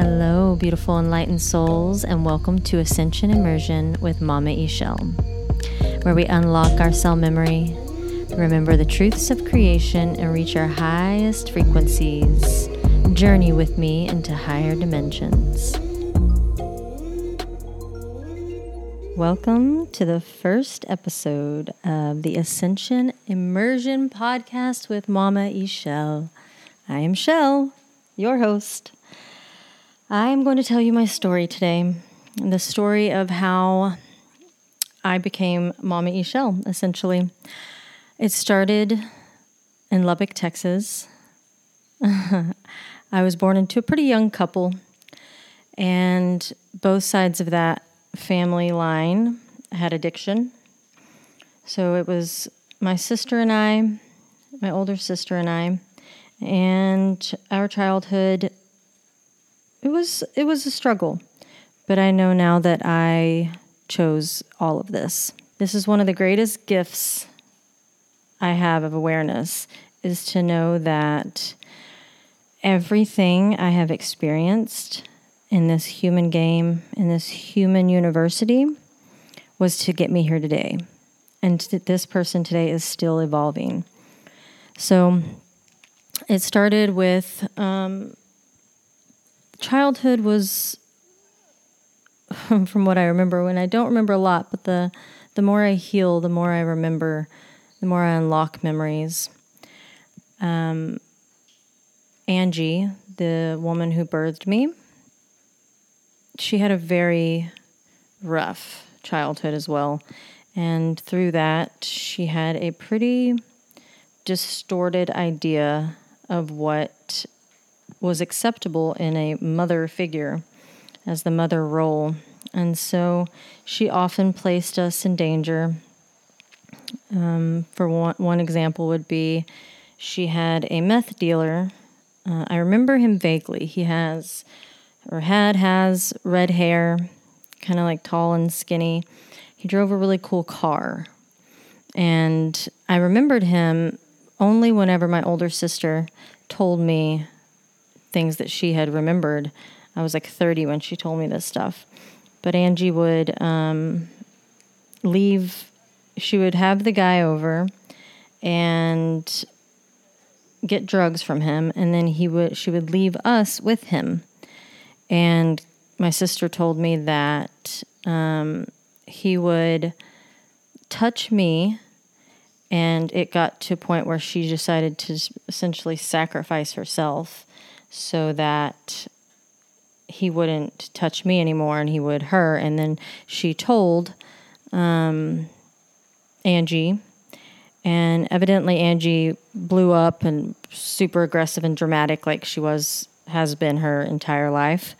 Hello, beautiful enlightened souls, and welcome to Ascension Immersion with Mama Chel, where we unlock our cell memory, remember the truths of creation, and reach our highest frequencies. Journey with me into higher dimensions. Welcome to the first episode of the Ascension Immersion podcast with Mama Chel. I am Chel, your host. I am going to tell you my story today. The story of how I became Mama Chel, essentially. It started in Lubbock, Texas. I was born into a pretty young couple, and both sides of that family line had addiction. So it was my sister and I, my older sister and I, and our childhood it was it was a struggle, but I know now that I chose all of this. This is one of the greatest gifts I have of awareness is to know that everything I have experienced in this human game, in this human university, was to get me here today. And this person today is still evolving. So it started with um, childhood was from what I remember when I don't remember a lot, but the the more I heal, the more I remember, the more I unlock memories. Um, Angie, the woman who birthed me, she had a very rough childhood as well. And through that, she had a pretty distorted idea of what was acceptable in a mother figure as the mother role. And so she often placed us in danger. Um, for one, one example, would be she had a meth dealer. Uh, I remember him vaguely. He has, or had, has red hair, kind of like tall and skinny. He drove a really cool car. And I remembered him only whenever my older sister told me things that she had remembered. I was like 30 when she told me this stuff. But Angie would um, leave, she would have the guy over and get drugs from him and then he would she would leave us with him and my sister told me that um, he would touch me and it got to a point where she decided to essentially sacrifice herself so that he wouldn't touch me anymore and he would her. And then she told um, Angie, and evidently Angie blew up and super aggressive and dramatic, like she was has been her entire life.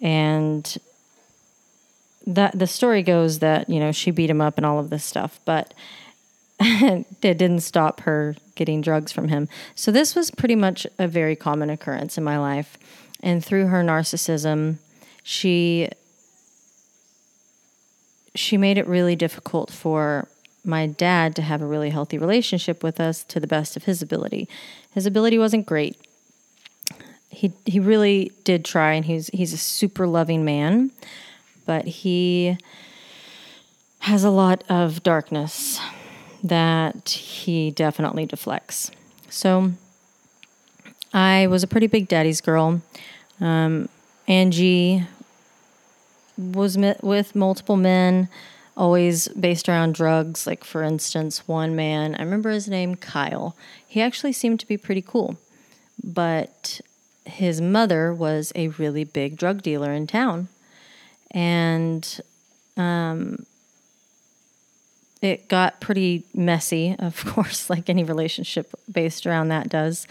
And that the story goes that you know she beat him up and all of this stuff, but it didn't stop her getting drugs from him. So this was pretty much a very common occurrence in my life. And through her narcissism, she she made it really difficult for my dad to have a really healthy relationship with us to the best of his ability. His ability wasn't great. He he really did try and he's he's a super loving man, but he has a lot of darkness that he definitely deflects. So I was a pretty big daddy's girl. Um, Angie was with multiple men, always based around drugs. Like, for instance, one man, I remember his name, Kyle. He actually seemed to be pretty cool, but his mother was a really big drug dealer in town. And um, it got pretty messy, of course, like any relationship based around that does.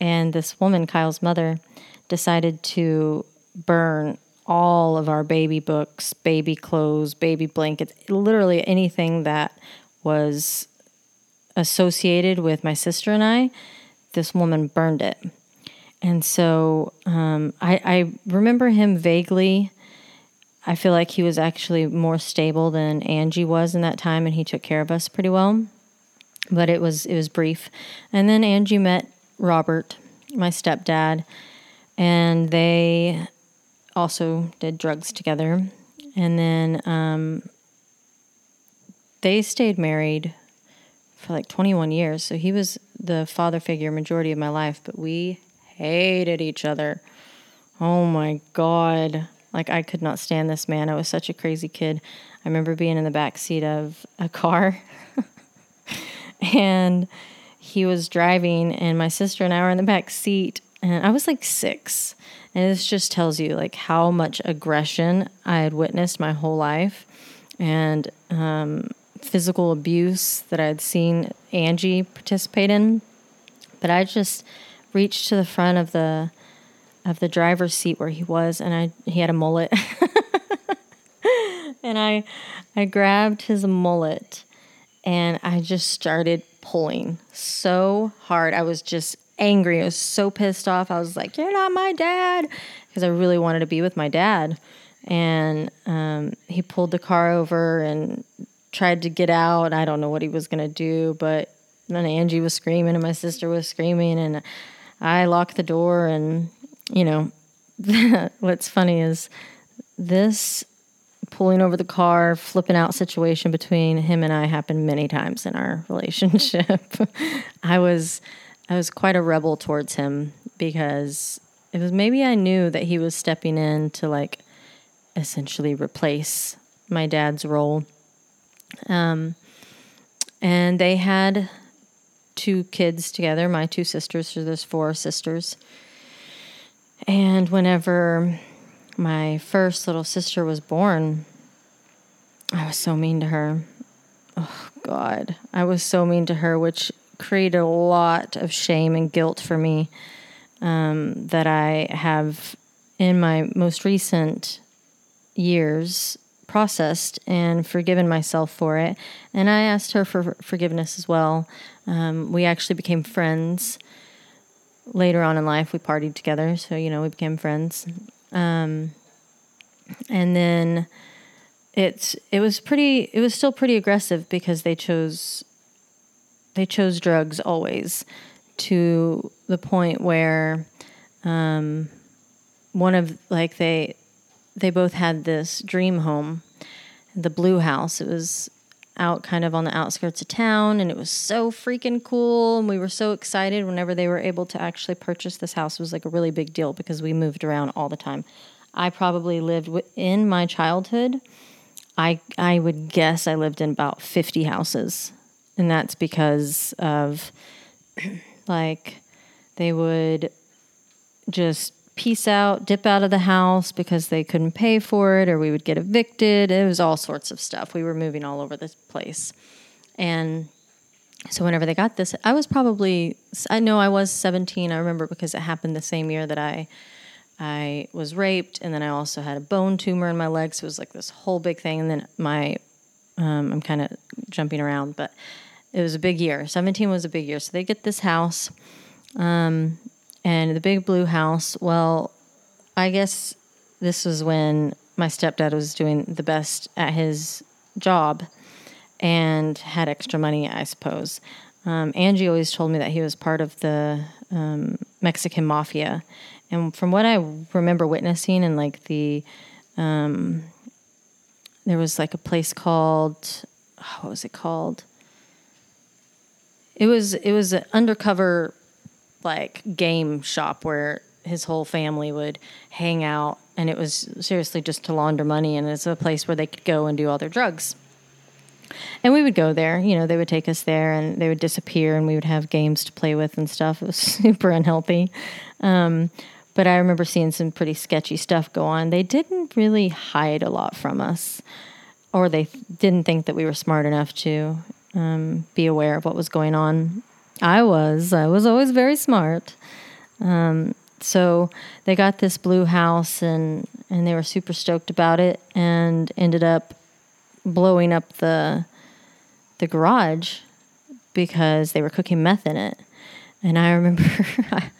And this woman, Kyle's mother, decided to burn all of our baby books, baby clothes, baby blankets, literally anything that was associated with my sister and I. This woman burned it. And so um, I, I remember him vaguely I feel like he was actually more stable than Angie was in that time, and he took care of us pretty well. But it was it was brief, and then Angie met Robert, my stepdad, and they also did drugs together. And then um, they stayed married for like 21 years. So he was the father figure majority of my life, but we hated each other. Oh my God. Like, I could not stand this man. I was such a crazy kid. I remember being in the back seat of a car and he was driving, and my sister and I were in the back seat, and I was like six. And this just tells you like how much aggression I had witnessed my whole life and um, physical abuse that I had seen Angie participate in. But I just reached to the front of the of the driver's seat where he was, and I he had a mullet, and I I grabbed his mullet, and I just started pulling so hard. I was just angry. I was so pissed off. I was like, "You're not my dad," because I really wanted to be with my dad. And um, he pulled the car over and tried to get out. I don't know what he was gonna do, but then Angie was screaming and my sister was screaming, and I locked the door and you know, what's funny is this pulling over the car, flipping out situation between him and I happened many times in our relationship. I was I was quite a rebel towards him because it was maybe I knew that he was stepping in to like essentially replace my dad's role. Um, and they had two kids together, my two sisters, so there's four sisters. And whenever my first little sister was born, I was so mean to her. Oh, God. I was so mean to her, which created a lot of shame and guilt for me um, that I have in my most recent years processed and forgiven myself for it. And I asked her for forgiveness as well. Um, we actually became friends later on in life, we partied together, so you know we became friends. Um, and then it's it was pretty it was still pretty aggressive because they chose they chose drugs always to the point where um, one of like they they both had this dream home the blue house it was out kind of on the outskirts of town and it was so freaking cool and we were so excited whenever they were able to actually purchase this house. It was like a really big deal because we moved around all the time. I probably lived in my childhood i i would guess i lived in about 50 houses and that's because of like they would just peace out, dip out of the house because they couldn't pay for it, or we would get evicted. It was all sorts of stuff. We were moving all over the place. And so whenever they got this, I was probably I know I was 17. I remember because it happened the same year that I I was raped, and then I also had a bone tumor in my leg. So it was like this whole big thing. And then my um, I'm kind of jumping around, but it was a big year. 17 was a big year. So they get this house. Um, and the big blue house, well, I guess this was when my stepdad was doing the best at his job and had extra money, I suppose. Um, Angie always told me that he was part of the um, Mexican mafia. And from what I remember witnessing and like the, um, there was like a place called, what was it called? It was it was an undercover like game shop where his whole family would hang out and it was seriously just to launder money and it's a place where they could go and do all their drugs. And we would go there you know they would take us there and they would disappear and we would have games to play with and stuff. It was super unhealthy. Um, but i remember seeing some pretty sketchy stuff go on. They didn't really hide a lot from us or they didn't think that we were smart enough to um, be aware of what was going on I was. I was always very smart. Um, so they got this blue house and and they were super stoked about it and ended up blowing up the the garage because they were cooking meth in it. And I remember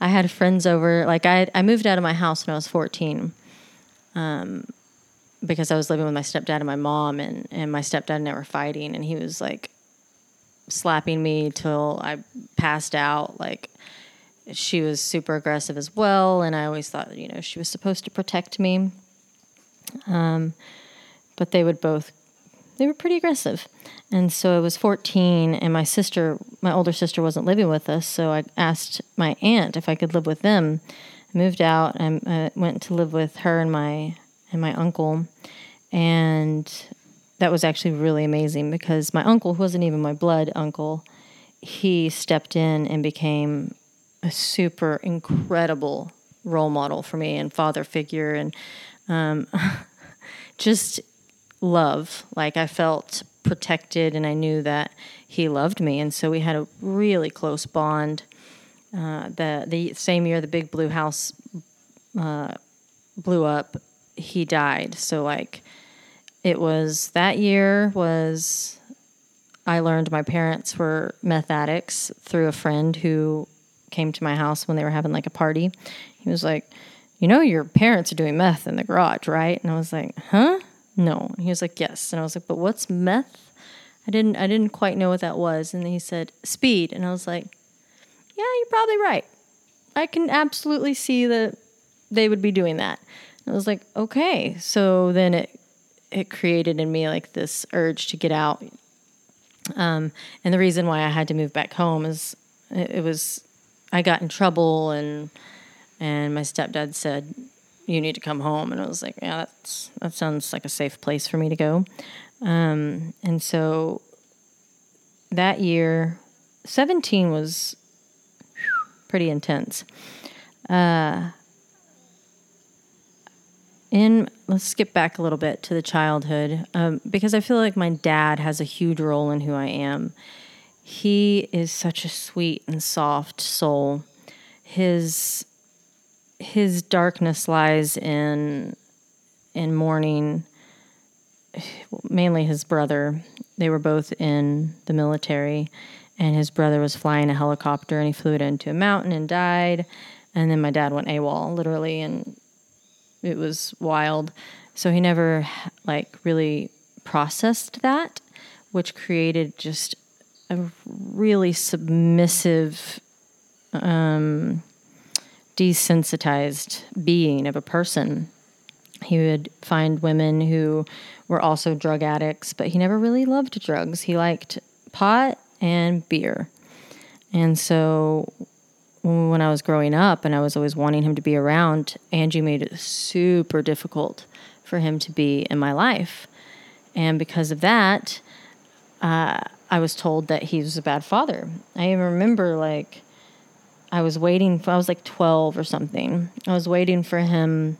I, had friends over. Like I, I moved out of my house when I was 14, um, because I was living with my stepdad and my mom, and and my stepdad and I were fighting, and he was like slapping me till I passed out. Like she was super aggressive as well, and I always thought, you know, she was supposed to protect me. Um, but they would both, they were pretty aggressive. And so I was 14, and my sister, my older sister, wasn't living with us. So I asked my aunt if I could live with them. I moved out and I went to live with her and my and my uncle, and that was actually really amazing because my uncle, who wasn't even my blood uncle, he stepped in and became a super incredible role model for me and father figure and um, just love. Like I felt protected and I knew that he loved me. And so we had a really close bond. Uh, the, the same year the big blue house uh, blew up, he died. So, like, it was that year was I learned my parents were meth addicts through a friend who came to my house when they were having like a party. He was like, You know, your parents are doing meth in the garage, right? And I was like, Huh? No. He was like, Yes. And I was like, But what's meth? I didn't I didn't quite know what that was. And he said, Speed. And I was like, Yeah, you're probably right. I can absolutely see that they would be doing that. And I was like, okay. So then it it created in me like this urge to get out. Um, and the reason why I had to move back home is it, it was I got in trouble and and my stepdad said you need to come home. And I was like yeah that's that sounds like a safe place for me to go. Um, and so that year 17 was pretty intense. Uh, in let's skip back a little bit to the childhood um, because I feel like my dad has a huge role in who I am. He is such a sweet and soft soul. His his darkness lies in in mourning mainly his brother. They were both in the military and his brother was flying a helicopter and he flew it into a mountain and died. And then my dad went AWOL literally and it was wild. So he never like really processed that, which created just a really submissive, um, desensitized being of a person. He would find women who were also drug addicts, but he never really loved drugs. He liked pot and beer. And so when I was growing up and I was always wanting him to be around, Angie made it super difficult for him to be in my life. And because of that, uh, I was told that he was a bad father. I even remember like I was waiting for, I was like 12 or something. I was waiting for him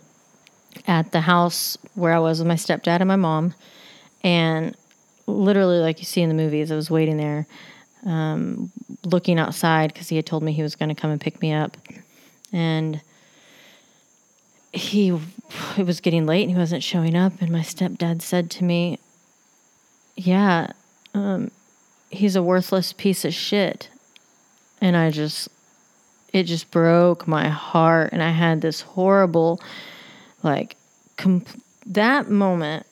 at the house where I was with my stepdad and my mom. And literally, like you see in the movies, I was waiting there um, looking outside because he had told me he was going to come and pick me up. And he, it was getting late and he wasn't showing up. And my stepdad said to me, Yeah, um, he's a worthless piece of shit. And I just, it just broke my heart. And I had this horrible, like, that moment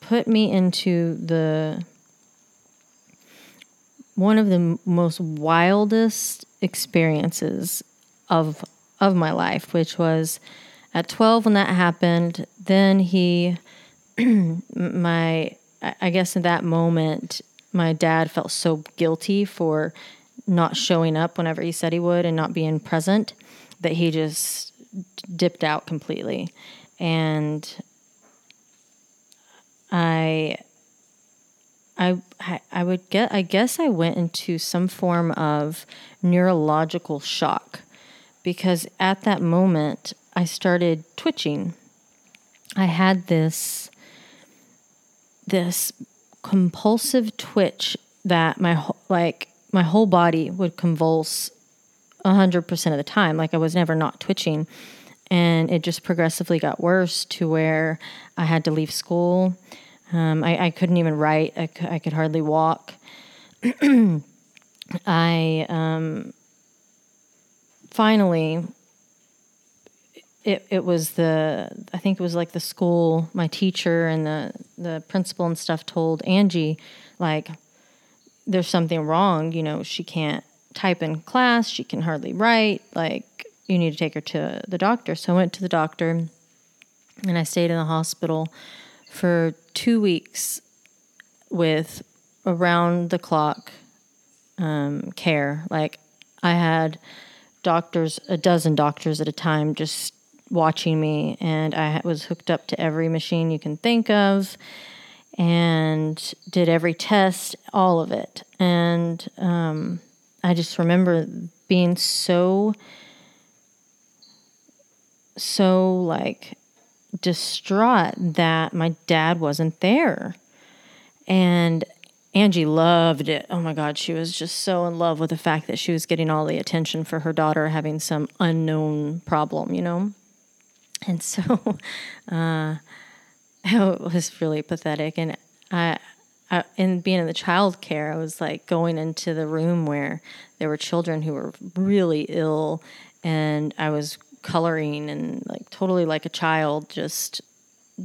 put me into the one of the most wildest experiences of of my life, which was at 12 when that happened. Then he, my, I guess in that moment, my dad felt so guilty for not showing up whenever he said he would and not being present that he just dipped out completely. And I I, I would get I guess I went into some form of neurological shock because at that moment I started twitching. I had this this compulsive twitch that my like my whole body would convulse 100% of the time. Like I was never not twitching. And it just progressively got worse to where I had to leave school um, I, I, couldn't even write. I, I could hardly walk. I um, finally, it, it was the, I think it was like the school, my teacher and the, the principal and stuff told Angie, like, there's something wrong. You know, she can't, type in class. She can hardly write. Like, you need to take her to the doctor. So I went to the doctor and I stayed in the hospital for two weeks with around the clock um, care. Like, I had doctors, a dozen doctors at a time, just watching me, and I was hooked up to every machine you can think of and did every test, all of it. And um, I just remember being so, so like distraught that my dad wasn't there. And Angie loved it. Oh my God, she was just so in love with the fact that she was getting all the attention for her daughter having some unknown problem, you know? And so uh, it was really pathetic. And I, I, in being in the child care, I was like going into the room where there were children who were really ill, and I was coloring and like totally like a child, just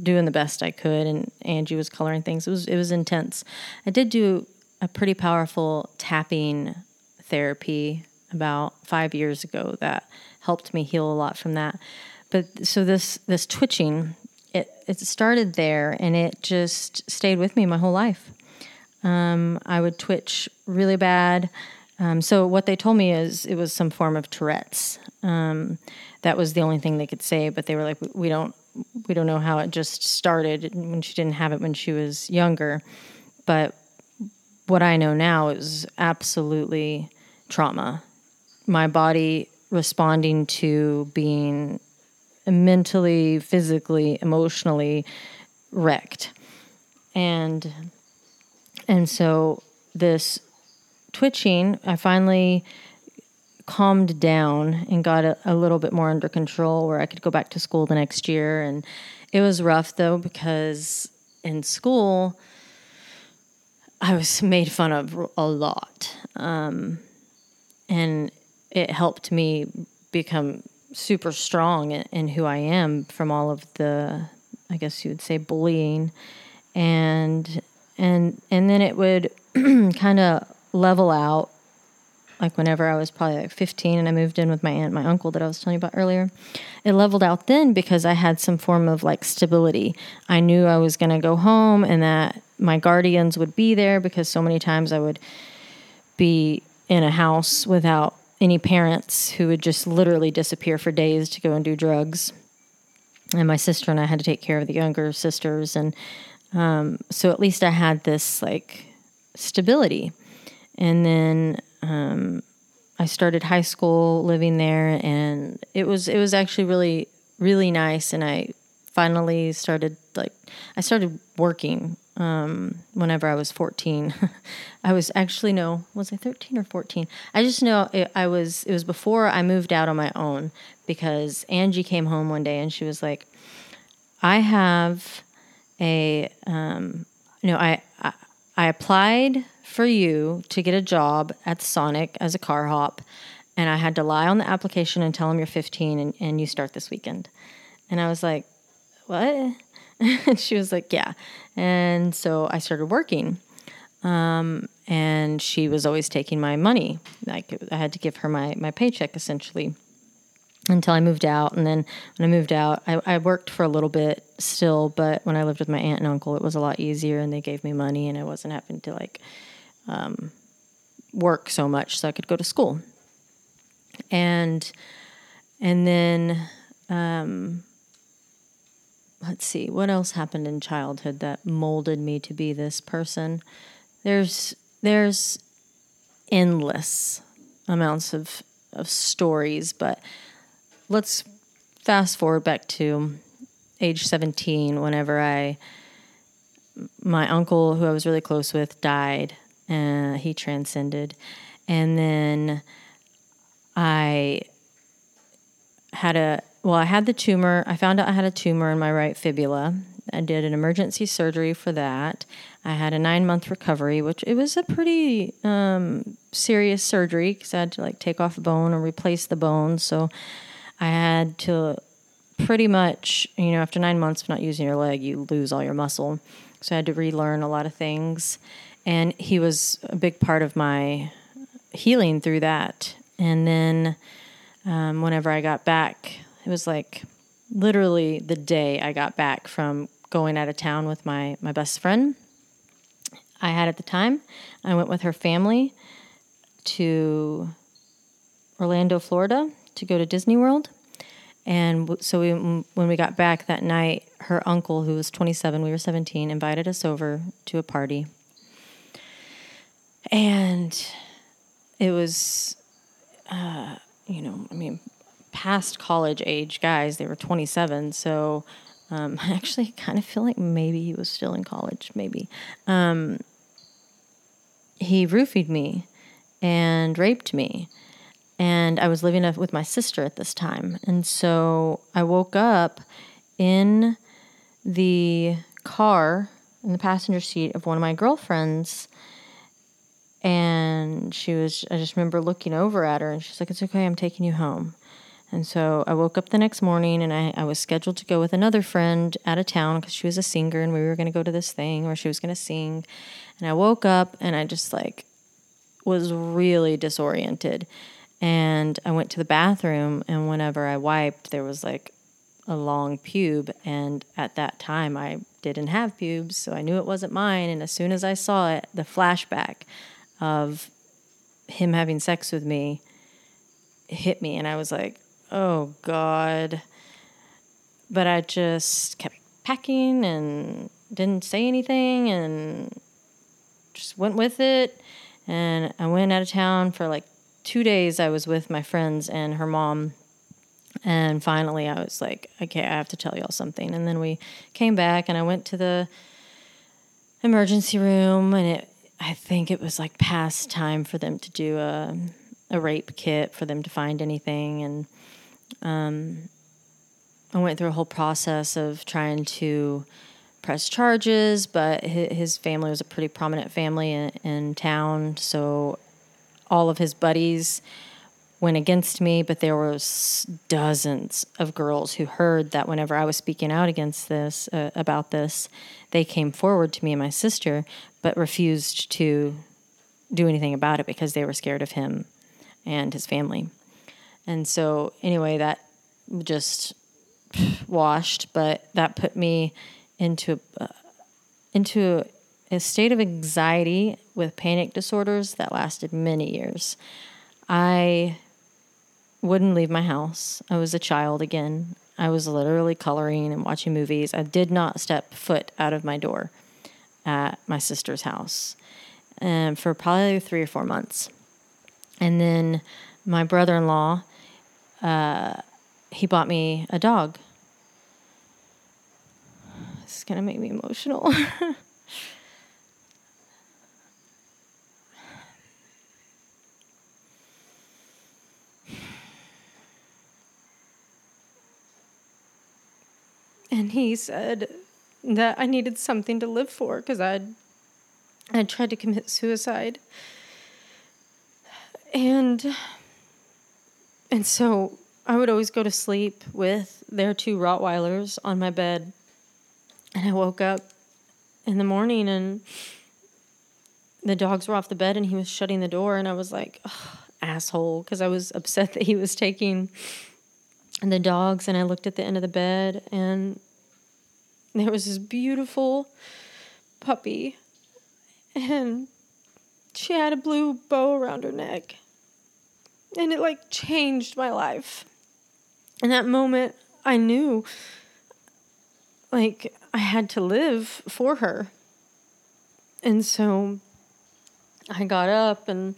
doing the best I could, and Angie was coloring things. It was it was intense. I did do a pretty powerful tapping therapy about five years ago that helped me heal a lot from that. But so this this twitching, it it started there, and it just stayed with me my whole life. Um, I would twitch really bad. Um, so what they told me is it was some form of Tourette's. Um, that was the only thing they could say, but they were like, we don't we don't know how it just started when she didn't have it when she was younger. But what I know now is absolutely trauma. My body responding to being mentally, physically, emotionally wrecked. And and so this twitching, I finally calmed down and got a, a, little bit more under control where I could go back to school the next year. And it was rough though, because in school, I was made fun of a lot. Um, and it helped me become super strong in, in who I am from all of the, I guess you would say, bullying. And, and, and then it would kind of level out like whenever I was probably like 15 and I moved in with my aunt, my uncle that I was telling you about earlier, it leveled out then because I had some form of like stability. I knew I was going to go home and that my guardians would be there because so many times I would be in a house without any parents who would just literally disappear for days to go and do drugs. And my sister and I had to take care of the younger sisters. And um, so at least I had this like stability. And then um, I started high school living there, and it was it was actually really really nice. And I finally started like I started working um, whenever I was 14. I was actually no, was I 13 or 14? I just know it, I was. It was before I moved out on my own because Angie came home one day and she was like, "I have a um, you know I, I I applied for you to get a job at Sonic as a car hop. And I had to lie on the application and tell them you're 15 and, and you start this weekend. And I was like, what? and she was like, yeah. And so I started working. Um, and she was always taking my money. Like I had to give her my, my paycheck essentially until I moved out. And then when I moved out, I, I, worked for a little bit still, but when I lived with my aunt and uncle, it was a lot easier and they gave me money and I wasn't having to like um, work so much so I could go to school. And and then um, let's see what else happened in childhood that molded me to be this person. There's there's endless amounts of of stories, but let's fast forward back to age 17 whenever I my uncle who I was really close with died uh, he transcended. And then I had a, well, I had the tumor. I found out I had a tumor in my right fibula. I did an emergency surgery for that. I had a nine month recovery, which it was a pretty um, serious surgery because I had to like take off a bone or replace the bone. So I had to pretty much, you know, after nine months of not using your leg, you lose all your muscle. So I had to relearn a lot of things and he was a big part of my healing through that. And then um, whenever I got back, it was like literally the day I got back from going out of town with my, my best friend I had at the time. I went with her family to Orlando, Florida to go to Disney World. And so we, when we got back that night, her uncle, who was 27, we were 17, invited us over to a party. And it was, uh, you know, I mean, past college age guys. They were 27. So um, I actually kind of feel like maybe he was still in college, maybe. Um, he roofied me and raped me. And I was living with my sister at this time. And so I woke up in the car in the passenger seat of one of my girlfriends. And she was, I just remember looking over at her and she's like, It's okay, I'm taking you home. And so I woke up the next morning and I, I was scheduled to go with another friend out of town because she was a singer and we were going to go to this thing where she was going to sing. And I woke up and I just like was really disoriented. And I went to the bathroom and whenever I wiped, there was like a long pube. And at that time, I didn't have pubes, so I knew it wasn't mine. And as soon as I saw it, the flashback of him having sex with me hit me. And I was like, oh God. But I just kept packing and didn't say anything and just went with it. And I went out of town for like two days. I was with my friends and her mom. And finally, I was like, okay, I have to tell y'all something. And then we came back and I went to the emergency room and it, I think it was like past time for them to do a, a rape kit for them to find anything. And um, I went through a whole process of trying to press charges, but his family was a pretty prominent family in, in town, so all of his buddies went against me, but there was dozens of girls who heard that whenever I was speaking out against this, uh, about this, they came forward to me and my sister, but refused to do anything about it because they were scared of him and his family. And so, anyway, that just washed, but that put me into uh, into a state of anxiety with panic disorders that lasted many years. I wouldn't leave my house. I was a child again. I was literally coloring and watching movies. I did not step foot out of my door at my sister's house um, for probably three or four months. And then my brother in law uh, he bought me a dog. This is going to make me emotional. and he said that I needed something to live for because I'd I tried to commit suicide. And and so I would always go to sleep with their two Rottweilers on my bed. And I woke up in the morning and the dogs were off the bed and he was shutting the door. And I was like, asshole, because I was upset that he was taking the dogs. And I looked at the end of the bed and there was this beautiful puppy. And she had a blue bow around her neck and it like changed my life. In that moment, I knew like I had to live for her. And so I got up and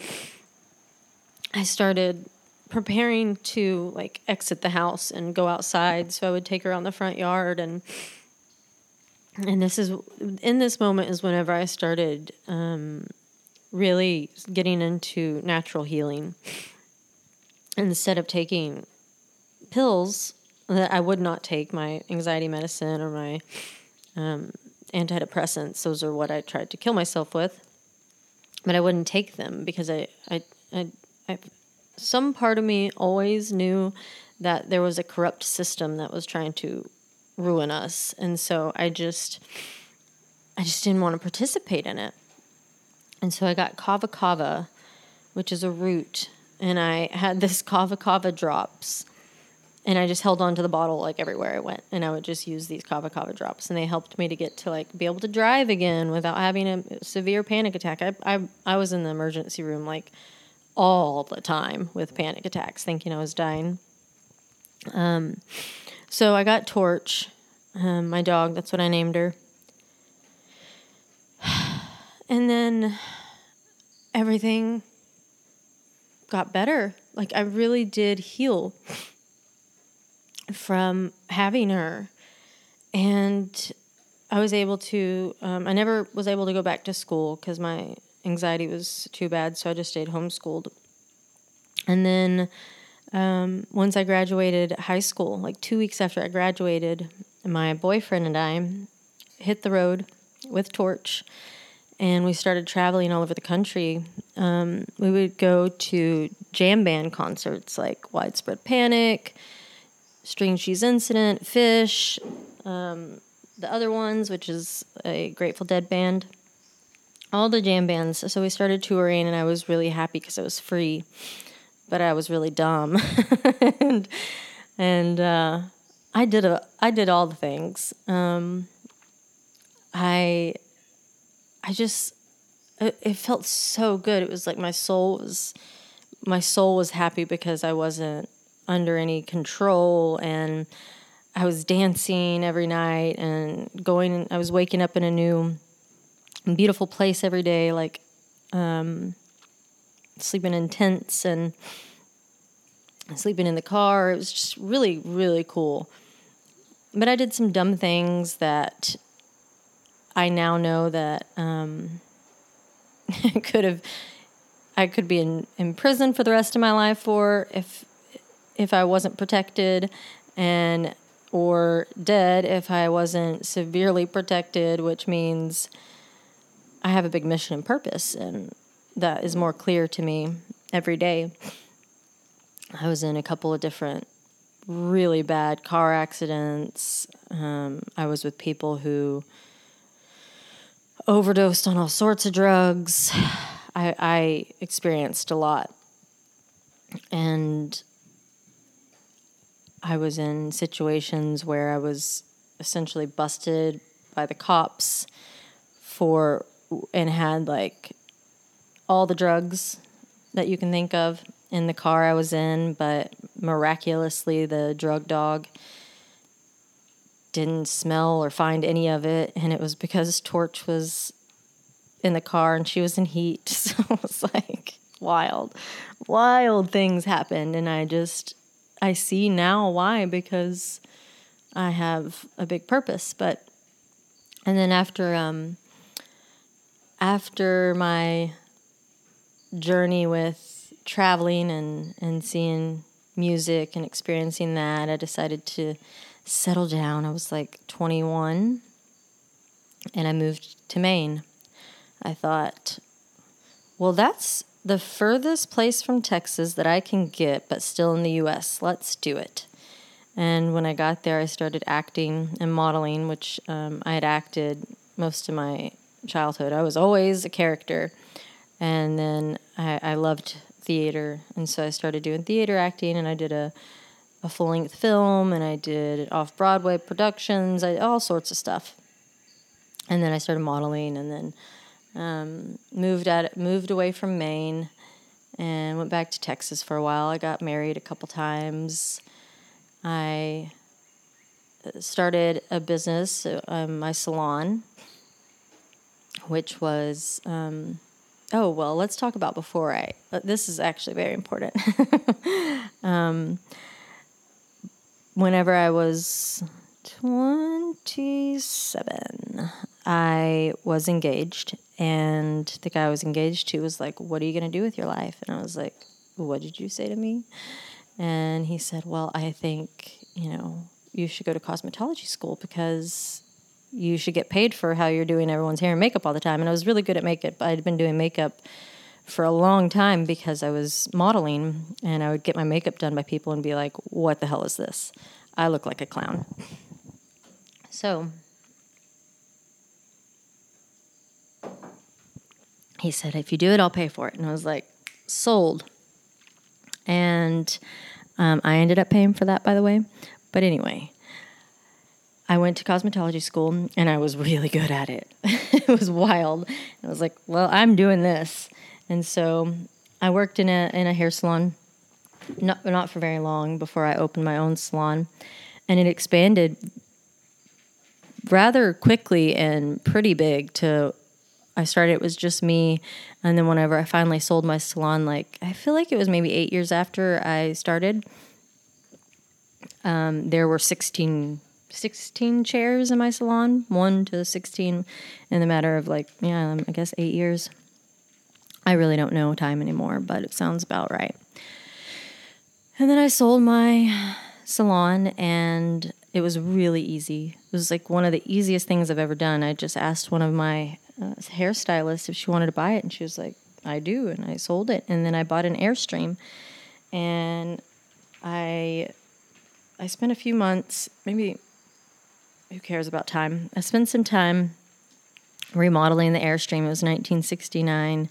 I started preparing to like exit the house and go outside so I would take her on the front yard and and this is in this moment is whenever I started um, really getting into natural healing instead of taking pills that I would not take, my anxiety medicine or my um, antidepressants, those are what I tried to kill myself with. But I wouldn't take them because I, I, I, I, some part of me always knew that there was a corrupt system that was trying to ruin us, and so I just, I just didn't want to participate in it. And so I got kava kava, which is a root, and I had this kava kava drops. And I just held on to the bottle like everywhere I went, and I would just use these kava kava drops, and they helped me to get to like be able to drive again without having a severe panic attack. I I, I was in the emergency room like all the time with panic attacks, thinking I was dying. Um, so I got Torch, um, my dog. That's what I named her. And then everything got better. Like I really did heal from having her. And I was able to, um, I never was able to go back to school because my anxiety was too bad. So I just stayed homeschooled. And then um, once I graduated high school, like two weeks after I graduated, my boyfriend and I hit the road with Torch and we started traveling all over the country. Um, we would go to jam band concerts like Widespread Panic, String Cheese Incident, Phish, um, the other ones, which is a Grateful Dead band. All the jam bands. So we started touring, and I was really happy because it was free, but I was really dumb, and and uh, I did a I did all the things. Um, I I just it, it felt so good. It was like my soul was my soul was happy because I wasn't under any control and I was dancing every night and going I was waking up in a new beautiful place every day like um, sleeping in tents and sleeping in the car. It was just really really cool. But I did some dumb things that I now know that um, could have I could be in, in prison for the rest of my life for if if I wasn't protected and or dead if I wasn't severely protected, which means I have a big mission and purpose and that is more clear to me every day. I was in a couple of different really bad car accidents. Um, I was with people who overdosed on all sorts of drugs. I, I experienced a lot. And I was in situations where I was essentially busted by the cops for and had like all the drugs that you can think of in the car I was in, but miraculously the drug dog didn't smell or find any of it. And it was because Torch was in the car and she was in heat. So it was like wild, wild things happened. And I just, I see now why, because I have a big purpose. But, and then after, um, after my journey with traveling and, and seeing music and experiencing that, I decided to settle down. I was like 21 and I moved to Maine. I thought, well, that's the furthest place from Texas that I can get, but still in the US. Let's do it. And when I got there, I started acting and modeling, which um, I had acted most of my childhood. I was always a character. And then I, I loved theater. And so I started doing theater acting, and I did a a full length film and I did off Broadway productions, I all sorts of stuff. And then I started modeling and then um, moved at moved away from Maine and went back to Texas for a while. I got married a couple times. I uh, started a business, uh, my salon, which was um, oh well. Let's talk about before I. Uh, this is actually very important. um, whenever I was 27, I was engaged, and the guy I was engaged to was like, What are you going to do with your life? And I was like, What did you say to me? And he said, Well, I think, you know, you should go to cosmetology school because you should get paid for how you're doing everyone's hair and makeup all the time. And I was really good at makeup. I'd been doing makeup for a long time because I was modeling and I would get my makeup done by people and be like, what the hell is this? I look like a clown. So he said, if you do it, I'll pay for it. And I was like, sold. And um, I ended up paying for that, by the way. But anyway, I went to cosmetology school and I was really good at it. it was wild. I was like, well, I'm doing this. And so I worked in a in a hair salon, not not for very long before I opened my own salon, and it expanded rather quickly and pretty big. To I started it was just me, and then whenever I finally sold my salon, like I feel like it was maybe eight years after I started, um, there were 16, 16 chairs in my salon, one to sixteen, in the matter of like yeah, I guess eight years. I really don't know time anymore, but it sounds about right. And then I sold my salon and it was really easy. It was like one of the easiest things I've ever done. I just asked one of my uh, hairstylists if she wanted to buy it and she was like, "I do." And I sold it and then I bought an Airstream and I I spent a few months, maybe who cares about time? I spent some time remodeling the Airstream. It was 1969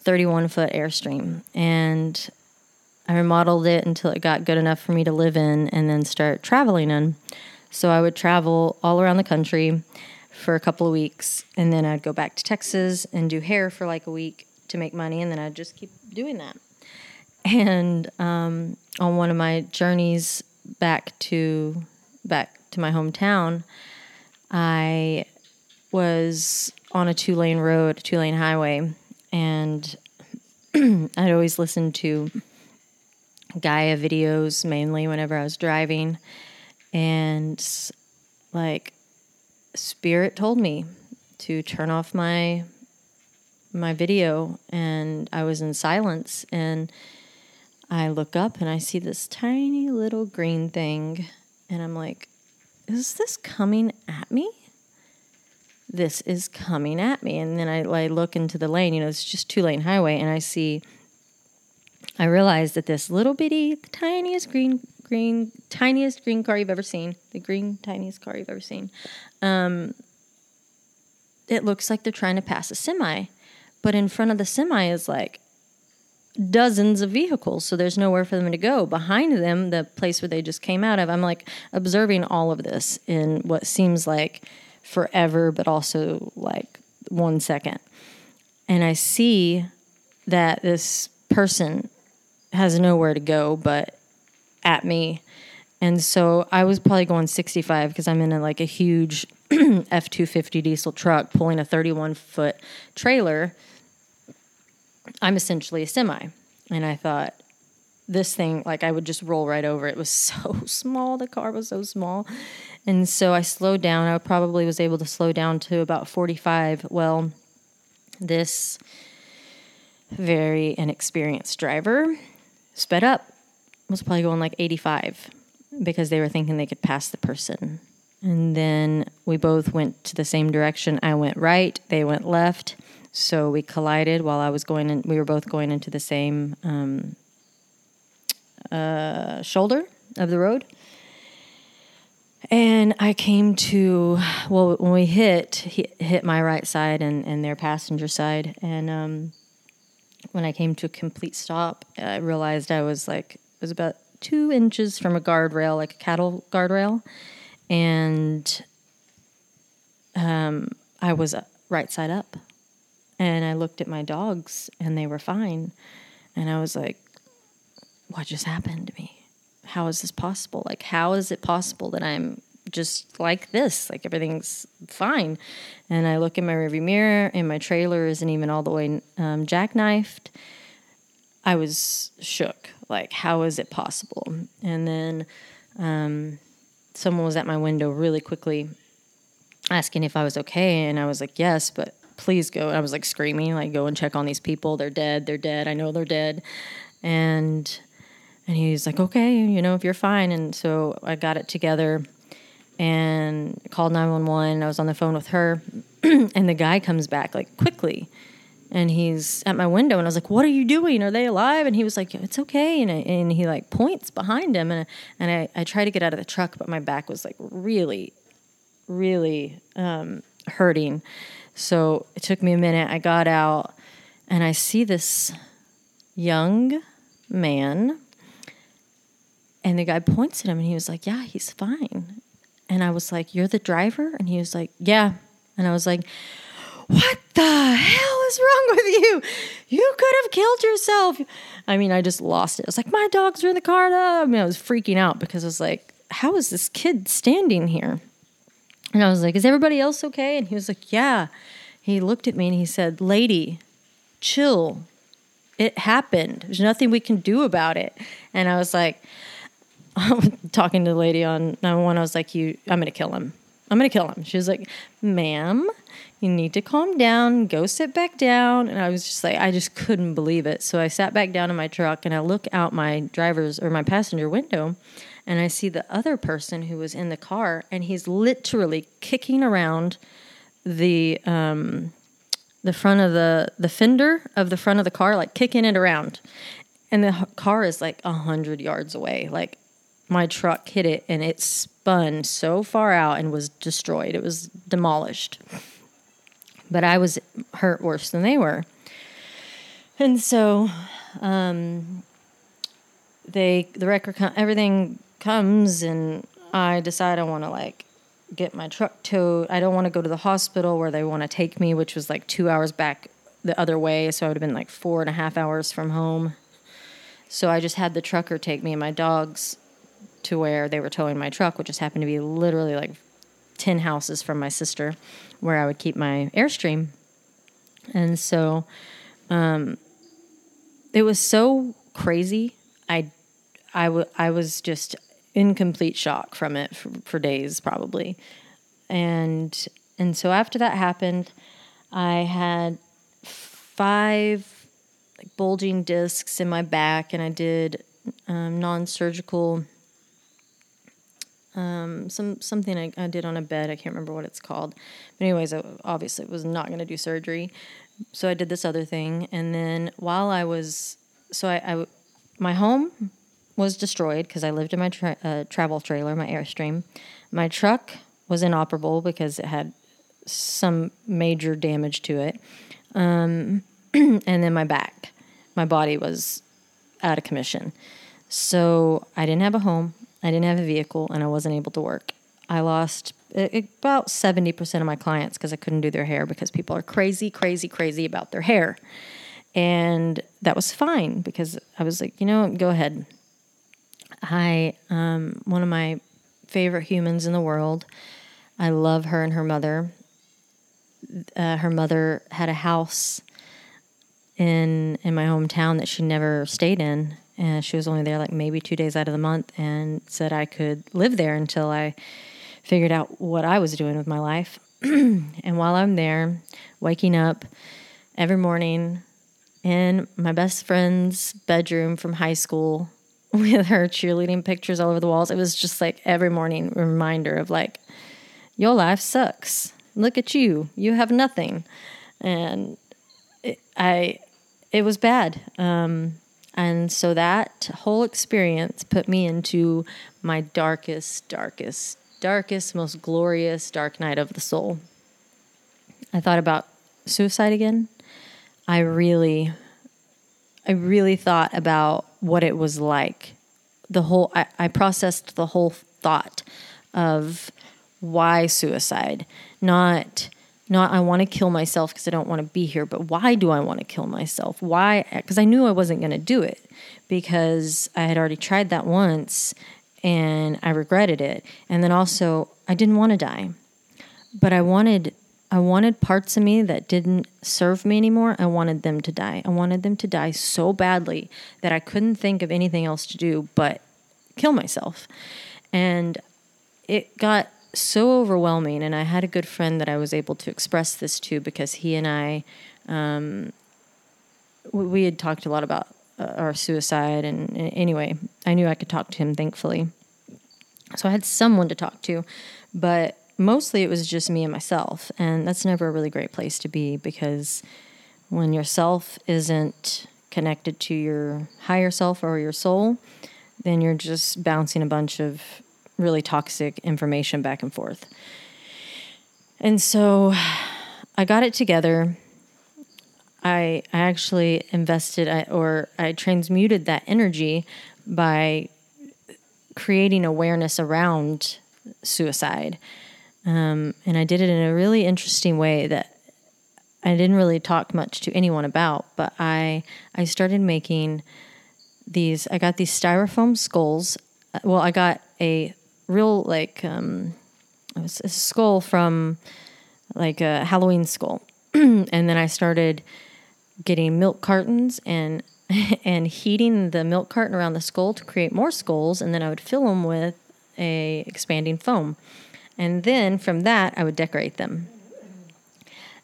31 foot Airstream. And I remodeled it until it got good enough for me to live in and then start traveling in. So I would travel all around the country for a couple of weeks and then I'd go back to Texas and do hair for like a week to make money and then I'd just keep doing that. And um, on one of my journeys back to back to my hometown, I was on a two lane road, two lane highway, and I'd always listen to Gaia videos mainly whenever I was driving. And like spirit told me to turn off my my video and I was in silence and I look up and I see this tiny little green thing and I'm like is this coming at me? this is coming at me. And then I, I look into the lane, you know, it's just two lane highway, and I see, I realize that this little bitty, the tiniest green, green, tiniest green car you've ever seen, the green, tiniest car you've ever seen, um, it looks like they're trying to pass a semi. But in front of the semi is like dozens of vehicles, so there's nowhere for them to go. Behind them, the place where they just came out of, I'm like observing all of this in what seems like forever, but also like one second. And I see that this person has nowhere to go but at me. And so I was probably going 65 because I'm in a, like a huge F 250 diesel truck pulling a 31 foot trailer. I'm essentially a semi. And I thought, this thing, like I would just roll right over. It was so small. The car was so small. And so I slowed down. I probably was able to slow down to about 45. Well, this very inexperienced driver sped up, was probably going like 85 because they were thinking they could pass the person. And then we both went to the same direction. I went right, they went left. So we collided while I was going in. We were both going into the same um, uh, shoulder of the road. And I came to well when we hit hit my right side and, and their passenger side and um, when I came to a complete stop I realized I was like it was about two inches from a guardrail like a cattle guardrail and um, I was right side up and I looked at my dogs and they were fine and I was like what just happened to me how is this possible? Like, how is it possible that I'm just like this? Like, everything's fine. And I look in my rearview mirror, and my trailer isn't even all the way um, jackknifed. I was shook. Like, how is it possible? And then um, someone was at my window really quickly asking if I was okay. And I was like, yes, but please go. And I was like screaming, like, go and check on these people. They're dead. They're dead. I know they're dead. And and he's like, okay, you know, if you're fine. And so I got it together and called 911. I was on the phone with her, and the guy comes back like quickly. And he's at my window, and I was like, "What are you doing? Are they alive?" And he was like, "It's okay." And, I, and he like points behind him, and and I, I tried to get out of the truck, but my back was like really, really um, hurting. So it took me a minute. I got out, and I see this young man. And the guy points at him and he was like, Yeah, he's fine. And I was like, You're the driver? And he was like, Yeah. And I was like, What the hell is wrong with you? You could have killed yourself. I mean, I just lost it. I was like, My dogs are in the car. I mean, I was freaking out because I was like, How is this kid standing here? And I was like, Is everybody else okay? And he was like, Yeah. He looked at me and he said, Lady, chill. It happened. There's nothing we can do about it. And I was like, talking to the lady on 911, I was like, "You, I'm gonna kill him. I'm gonna kill him." She was like, "Ma'am, you need to calm down. Go sit back down." And I was just like, I just couldn't believe it. So I sat back down in my truck and I look out my driver's or my passenger window, and I see the other person who was in the car, and he's literally kicking around the um, the front of the the fender of the front of the car, like kicking it around. And the car is like a hundred yards away. Like my truck hit it and it spun so far out and was destroyed. It was demolished. But I was hurt worse than they were. And so um, they the record everything comes and I decide I want to like get my truck towed. I don't want to go to the hospital where they want to take me, which was like two hours back the other way. So I would have been like four and a half hours from home. So I just had the trucker take me and my dogs to where they were towing my truck, which just happened to be literally like 10 houses from my sister, where I would keep my Airstream. And so um, it was so crazy. I, I, w- I was just in complete shock from it for, for days, probably. And, and so after that happened, I had five like bulging discs in my back, and I did um, non-surgical um, some something I, I, did on a bed. I can't remember what it's called. But anyways, I obviously was not going to do surgery, so I did this other thing. And then while I was, so I, I my home was destroyed because I lived in my tra- uh, travel trailer, my Airstream. My truck was inoperable because it had some major damage to it. Um, and then my back, my body was out of commission. So I didn't have a home. I didn't have a vehicle and I wasn't able to work. I lost about 70% of my clients because I couldn't do their hair because people are crazy, crazy, crazy about their hair. And that was fine because I was like, you know, go ahead. I, um, one of my favorite humans in the world, I love her and her mother. Uh, her mother had a house in in my hometown that she never stayed in and she was only there like maybe two days out of the month and said I could live there until I figured out what I was doing with my life. and while I'm there, waking up every morning in my best friend's bedroom from high school with her cheerleading pictures all over the walls, it was just like every morning reminder of like, your life sucks. Look at you. You have nothing. And it, I, it was bad. Um, and so that whole experience put me into my darkest, darkest, darkest, most glorious dark night of the soul. I thought about suicide again. I really, I really thought about what it was like. The whole, I, I processed the whole thought of why suicide, not not I want to kill myself because I don't want to be here, but why do I want to kill myself? Why? Because I knew I wasn't going to do it because I had already tried that once and I regretted it. And then also I didn't want to die. But I wanted I wanted parts of me that didn't serve me anymore. I wanted them to die. I wanted them to die so badly that I couldn't think of anything else to do but kill myself. And it got so overwhelming. And I had a good friend that I was able to express this to because he and I, um, we had talked a lot about uh, our suicide. And, and anyway, I knew I could talk to him, thankfully. So I had someone to talk to, but mostly it was just me and myself. And that's never a really great place to be because when yourself isn't connected to your higher self or your soul, then you're just bouncing a bunch of really toxic information back and forth. And so I got it together. I, I actually invested or I transmuted that energy by creating awareness around suicide. Um, and I did it in a really interesting way that I didn't really talk much to anyone about, but I I started making these. I got these styrofoam skulls. Uh, well, I got a real like um, it was a skull from like a Halloween skull, and then I started getting milk cartons and and heating the milk carton around the skull to create more skulls, and then I would fill them with a expanding foam, and then from that I would decorate them.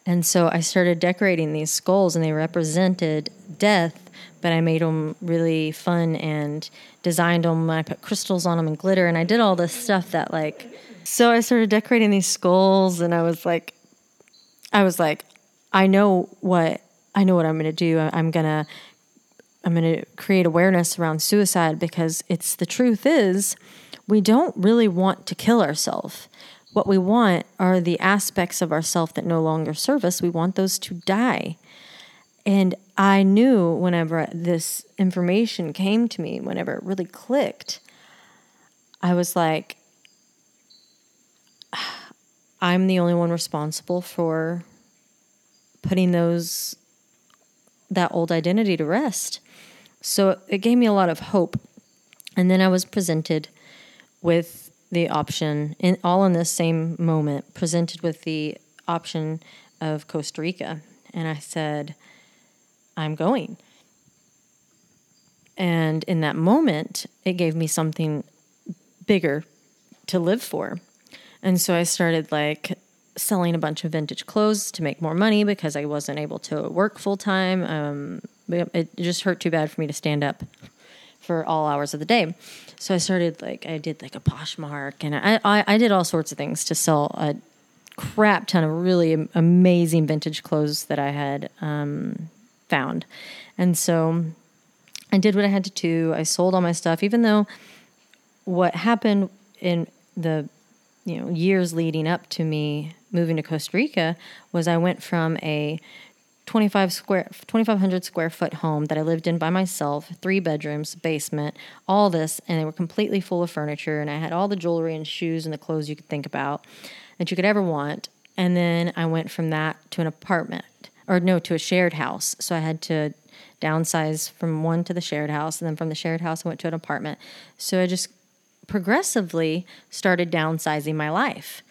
And so I started decorating these skulls, and they represented death, but I made them really fun and designed them. I put crystals on them and glitter, and I did all this stuff that, like, so I started decorating these skulls, and I was like, I was like, I know what I know what I'm going to do. I'm going to I'm going to create awareness around suicide because it's the truth is we don't really want to kill ourselves. What we want are the aspects of ourself that no longer serve us. We want those to die. And I knew whenever this information came to me, whenever it really clicked, I was like, I'm the only one responsible for putting those that old identity to rest. So it gave me a lot of hope. And then I was presented with the option, in, all in this same moment, presented with the option of Costa Rica. And I said, I'm going. And in that moment, it gave me something bigger to live for. And so I started like selling a bunch of vintage clothes to make more money because I wasn't able to work full time. Um, it just hurt too bad for me to stand up for all hours of the day. So I started like I did like a Poshmark and I, I, I did all sorts of things to sell a crap ton of really amazing vintage clothes that I had um, found, and so I did what I had to do. I sold all my stuff, even though what happened in the you know years leading up to me moving to Costa Rica was I went from a 25 square 2500 square foot home that I lived in by myself, three bedrooms, basement, all this and they were completely full of furniture and I had all the jewelry and shoes and the clothes you could think about that you could ever want. And then I went from that to an apartment or no, to a shared house. So I had to downsize from one to the shared house and then from the shared house I went to an apartment. So I just progressively started downsizing my life.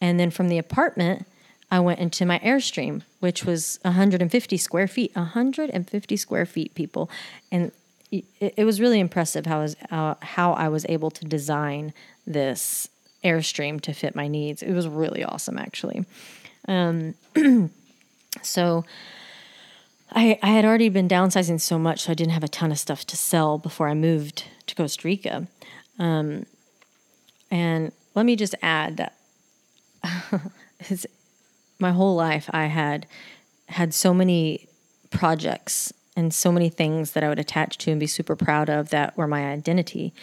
And then from the apartment, I went into my Airstream, which was 150 square feet. 150 square feet, people. And it, it was really impressive how was, uh, how I was able to design this Airstream to fit my needs. It was really awesome, actually. Um, so I, I had already been downsizing so much, so I didn't have a ton of stuff to sell before I moved to Costa Rica. Um, and let me just add that my whole life I had had so many projects and so many things that I would attach to and be super proud of that were my identity.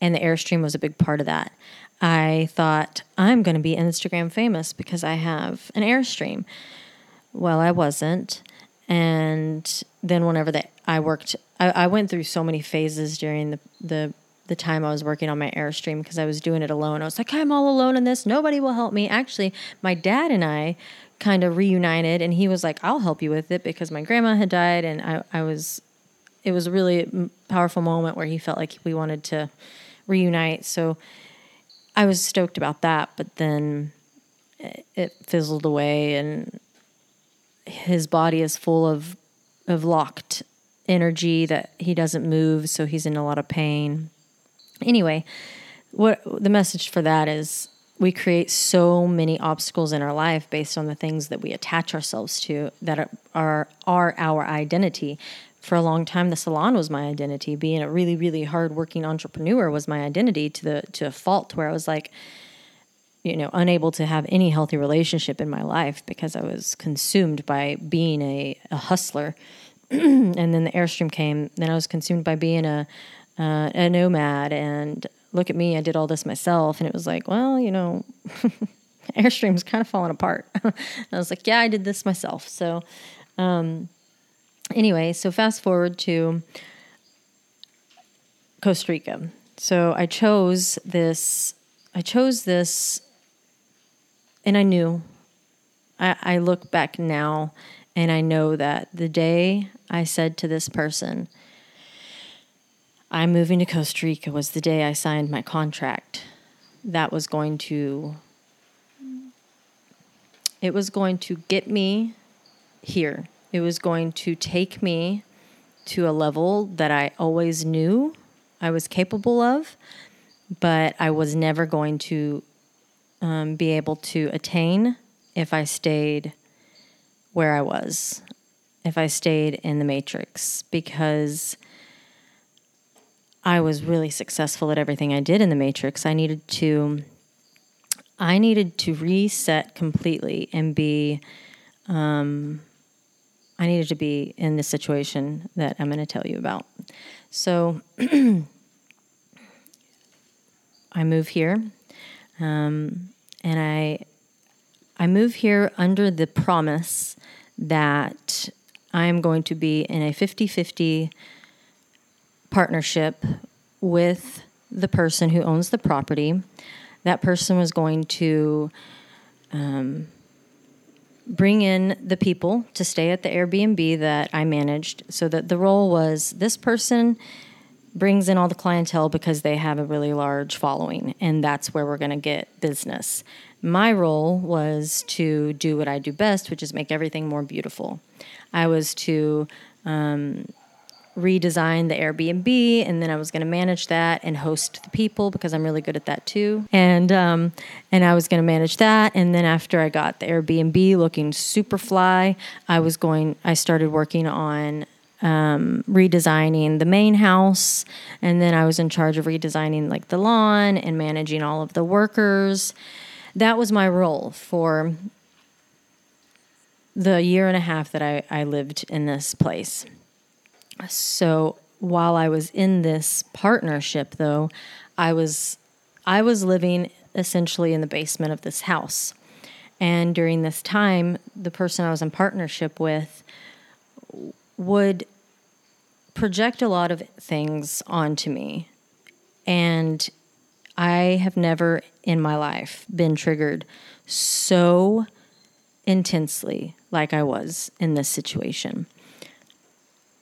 And the Airstream was a big part of that. I thought, I'm going to be Instagram famous because I have an Airstream. Well, I wasn't. And then whenever that I worked, I, I went through so many phases during the, the the time I was working on my Airstream because I was doing it alone. I was like, I'm all alone in this. Nobody will help me. Actually, my dad and I kind of reunited, and he was like, I'll help you with it because my grandma had died, and I, I was, it was a really powerful moment where he felt like we wanted to reunite. So I was stoked about that, but then it fizzled away, and his body is full of of locked energy that he doesn't move, so he's in a lot of pain. Anyway, what the message for that is we create so many obstacles in our life based on the things that we attach ourselves to that are are, are our identity. For a long time, the salon was my identity. Being a really, really hardworking entrepreneur was my identity to the to a fault where I was like, you know, unable to have any healthy relationship in my life because I was consumed by being a, a hustler. and then the Airstream came. Then I was consumed by being a uh, a nomad and look at me, I did all this myself. And it was like, well, you know, Airstream's kind of falling apart. I was like, yeah, I did this myself. So, um, anyway, so fast forward to Costa Rica. So I chose this. I chose this, and I knew. I, I look back now, and I know that the day I said to this person, "I'm moving to Costa Rica," was the day I signed my contract. That was going to. It was going to get me here. It was going to take me to a level that I always knew I was capable of, but I was never going to um, be able to attain if I stayed where I was, if I stayed in the matrix, because I was really successful at everything I did in the matrix. I needed to. I needed to reset completely and be um, I needed to be in the situation that I'm going to tell you about. So I move here, um, and I I move here under the promise that I am going to be in a 50-50 partnership with the person who owns the property. That person was going to um, bring in the people to stay at the Airbnb that I managed so that the role was this person brings in all the clientele because they have a really large following and that's where we're going to get business. My role was to do what I do best, which is make everything more beautiful. I was to um, redesign the Airbnb, and then I was going to manage that and host the people because I'm really good at that too. And um, and I was going to manage that, and then after I got the Airbnb looking super fly, I was going. I started working on um, redesigning the main house, and then I was in charge of redesigning like the lawn and managing all of the workers. That was my role for the year and a half that I, I lived in this place. So while I was in this partnership though, I was I was living essentially in the basement of this house. And during this time, the person I was in partnership with would project a lot of things onto me. And I have never in my life been triggered so intensely like I was in this situation.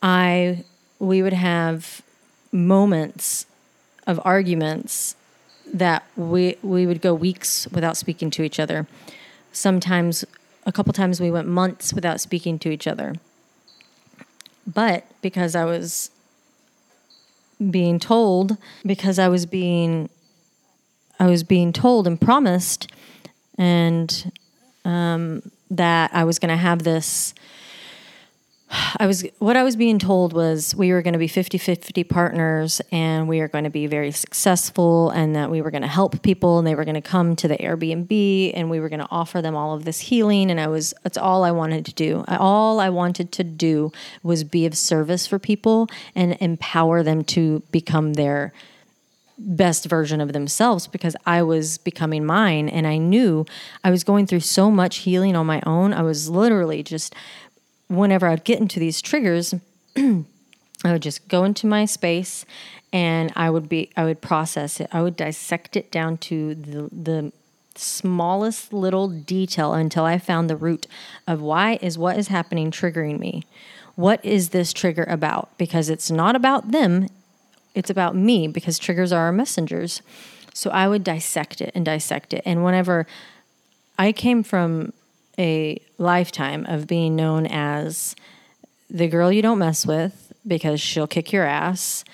I we would have moments of arguments that we we would go weeks without speaking to each other. Sometimes a couple times we went months without speaking to each other. But because I was being told because I was being I was being told and promised and um, that I was going to have this I was what I was being told was we were going to be 50-50 partners and we are going to be very successful and that we were going to help people and they were going to come to the Airbnb and we were going to offer them all of this healing and I was that's all I wanted to do. All I wanted to do was be of service for people and empower them to become their best version of themselves because I was becoming mine and I knew I was going through so much healing on my own. I was literally just whenever I'd get into these triggers, I would just go into my space and I would be I would process it. I would dissect it down to the the smallest little detail until I found the root of why is what is happening triggering me. What is this trigger about? Because it's not about them, it's about me because triggers are our messengers. So I would dissect it and dissect it. And whenever I came from a lifetime of being known as the girl you don't mess with because she'll kick your ass.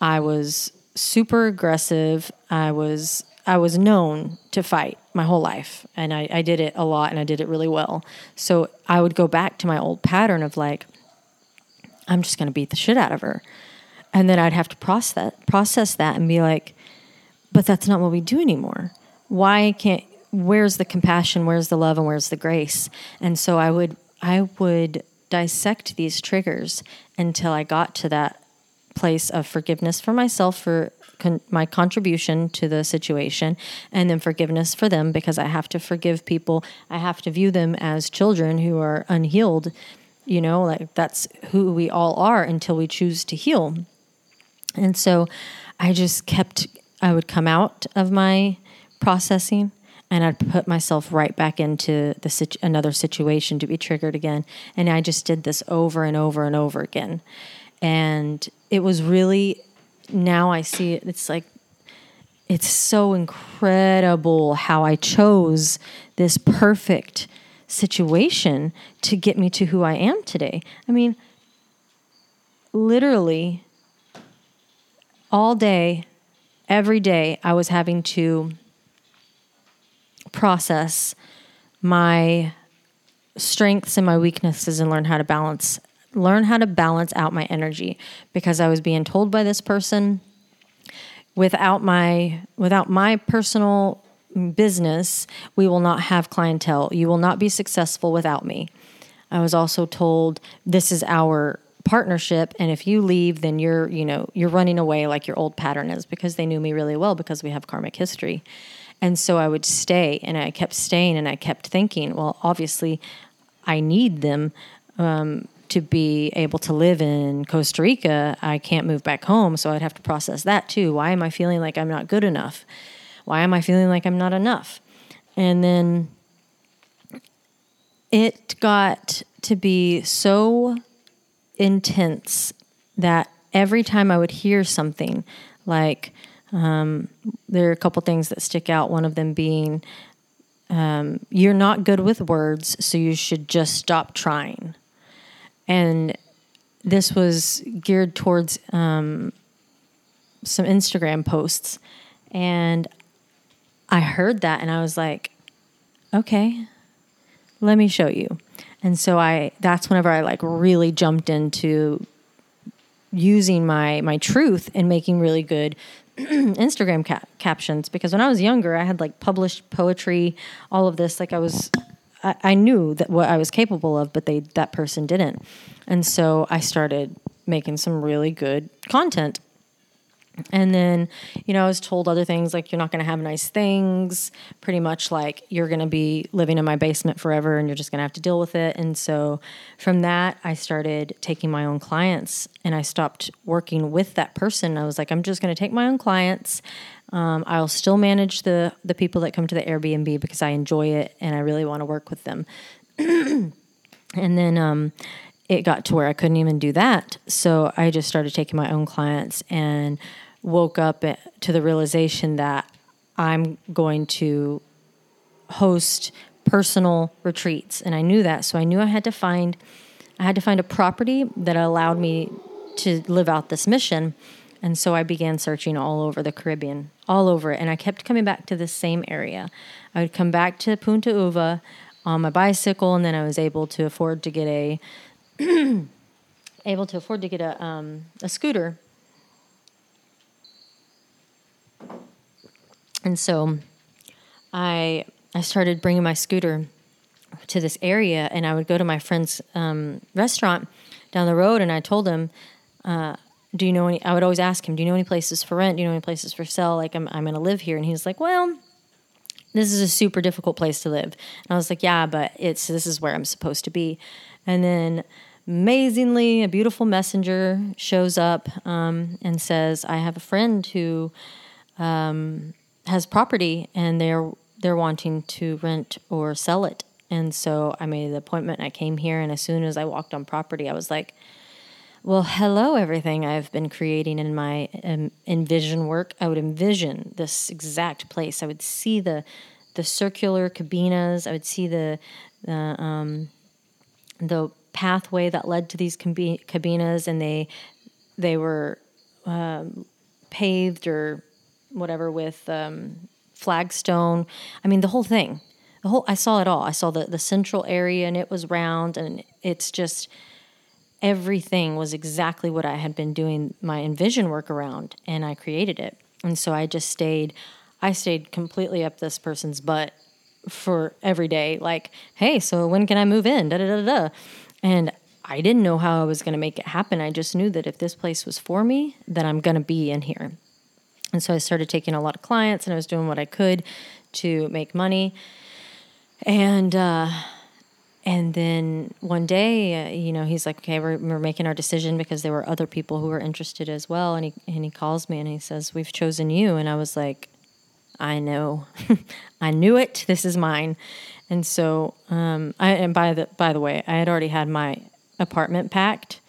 I was super aggressive. I was I was known to fight my whole life, and I, I did it a lot, and I did it really well. So I would go back to my old pattern of like, I'm just going to beat the shit out of her, and then I'd have to process process that, and be like, but that's not what we do anymore. Why can't where's the compassion where's the love and where's the grace and so i would i would dissect these triggers until i got to that place of forgiveness for myself for con- my contribution to the situation and then forgiveness for them because i have to forgive people i have to view them as children who are unhealed you know, like that's who we all are until we choose to heal. And so I just kept, I would come out of my processing and I'd put myself right back into the situ- another situation to be triggered again. And I just did this over and over and over again. And it was really, now I see it, it's like, it's so incredible how I chose this perfect situation to get me to who I am today. I mean, literally, all day, every day, I was having to process my strengths and my weaknesses and learn how to balance learn how to balance out my energy because I was being told by this person without my without my personal business, we will not have clientele. You will not be successful without me. I was also told this is our partnership and if you leave then you're, you know, you're running away like your old pattern is because they knew me really well because we have karmic history. And so I would stay and I kept staying and I kept thinking, well, obviously I need them um, to be able to live in Costa Rica. I can't move back home, so I'd have to process that too. Why am I feeling like I'm not good enough? Why am I feeling like I'm not enough? And then it got to be so intense that every time I would hear something like, um, there are a couple things that stick out. One of them being, um, you're not good with words, so you should just stop trying. And this was geared towards um, some Instagram posts. And I heard that and I was like, okay, let me show you. And so I that's whenever I like really jumped into using my my truth and making really good Instagram cap- captions because when I was younger I had like published poetry all of this like I was I, I knew that what I was capable of but they that person didn't. And so I started making some really good content and then, you know, I was told other things like you're not going to have nice things, pretty much like you're going to be living in my basement forever and you're just going to have to deal with it. And so from that, I started taking my own clients and I stopped working with that person. I was like, I'm just going to take my own clients. Um, I'll still manage the the people that come to the Airbnb because I enjoy it and I really want to work with them. and then um, it got to where I couldn't even do that. So I just started taking my own clients and woke up to the realization that I'm going to host personal retreats. And I knew that. So I knew I had to find I had to find a property that allowed me to live out this mission. And so I began searching all over the Caribbean all over it. And I kept coming back to the same area. I would come back to Punta Uva on my bicycle and then I was able to afford to get a able to afford to get a um, a scooter And so I I started bringing my scooter to this area, and I would go to my friend's um, restaurant down the road, and I told him, uh, "Do you know any?" I would always ask him, "Do you know any places for rent? Do you know any places for sale? Like I'm I'm to live here." And he was like, "Well." This is a super difficult place to live. And I was like, yeah, but it's this is where I'm supposed to be. And then amazingly, a beautiful messenger shows up um, and says, I have a friend who um, has property and they're they're wanting to rent or sell it. And so I made the appointment I came here and as soon as I walked on property I was like well, hello, everything I've been creating in my um, envision work. I would envision this exact place. I would see the the circular cabinas. I would see the the um, the pathway that led to these cabinas, and they they were um, paved or whatever with um, flagstone. I mean, the whole thing. The whole. I saw it all. I saw the the central area, and it was round, and it's just everything was exactly what I had been doing my envision work around, and I created it. And so I just stayed. I stayed completely up this person's butt for every day. Like, hey, so when can I move in? Da da da da. And I didn't know how I was going to make it happen. I just knew that if this place was for me, that I'm going to be in here. And so I started taking a lot of clients and I was doing what I could to make money. And, uh, and then one day, uh, you know, he's like, "Okay, we're, we're making our decision because there were other people who were interested as well." And he and he calls me and he says, "We've chosen you." And I was like, "I know, I knew it. This is mine." And so, um, I and by the by the way, I had already had my apartment packed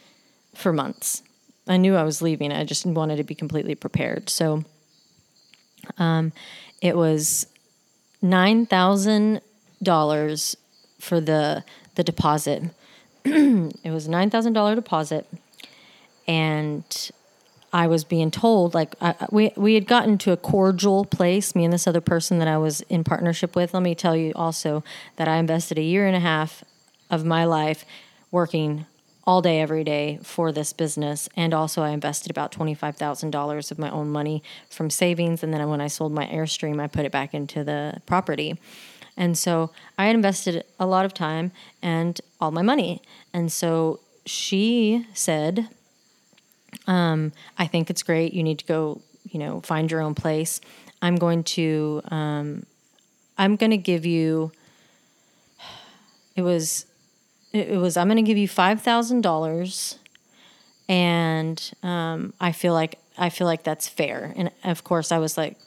for months. I knew I was leaving. I just wanted to be completely prepared. So, um, it was nine thousand dollars for the the deposit. it was a nine thousand dollar deposit, and I was being told like I, we we had gotten to a cordial place. Me and this other person that I was in partnership with. Let me tell you also that I invested a year and a half of my life working all day every day for this business and also i invested about $25000 of my own money from savings and then when i sold my airstream i put it back into the property and so I invested a lot of time and all my money. And so she said, um, I think it's great. You need to go, you know, find your own place. I'm going to, um, I'm going to give you, it was, it, was, I'm going to give you $5,000 and um, I feel like I feel like that's fair. And of course, I was like,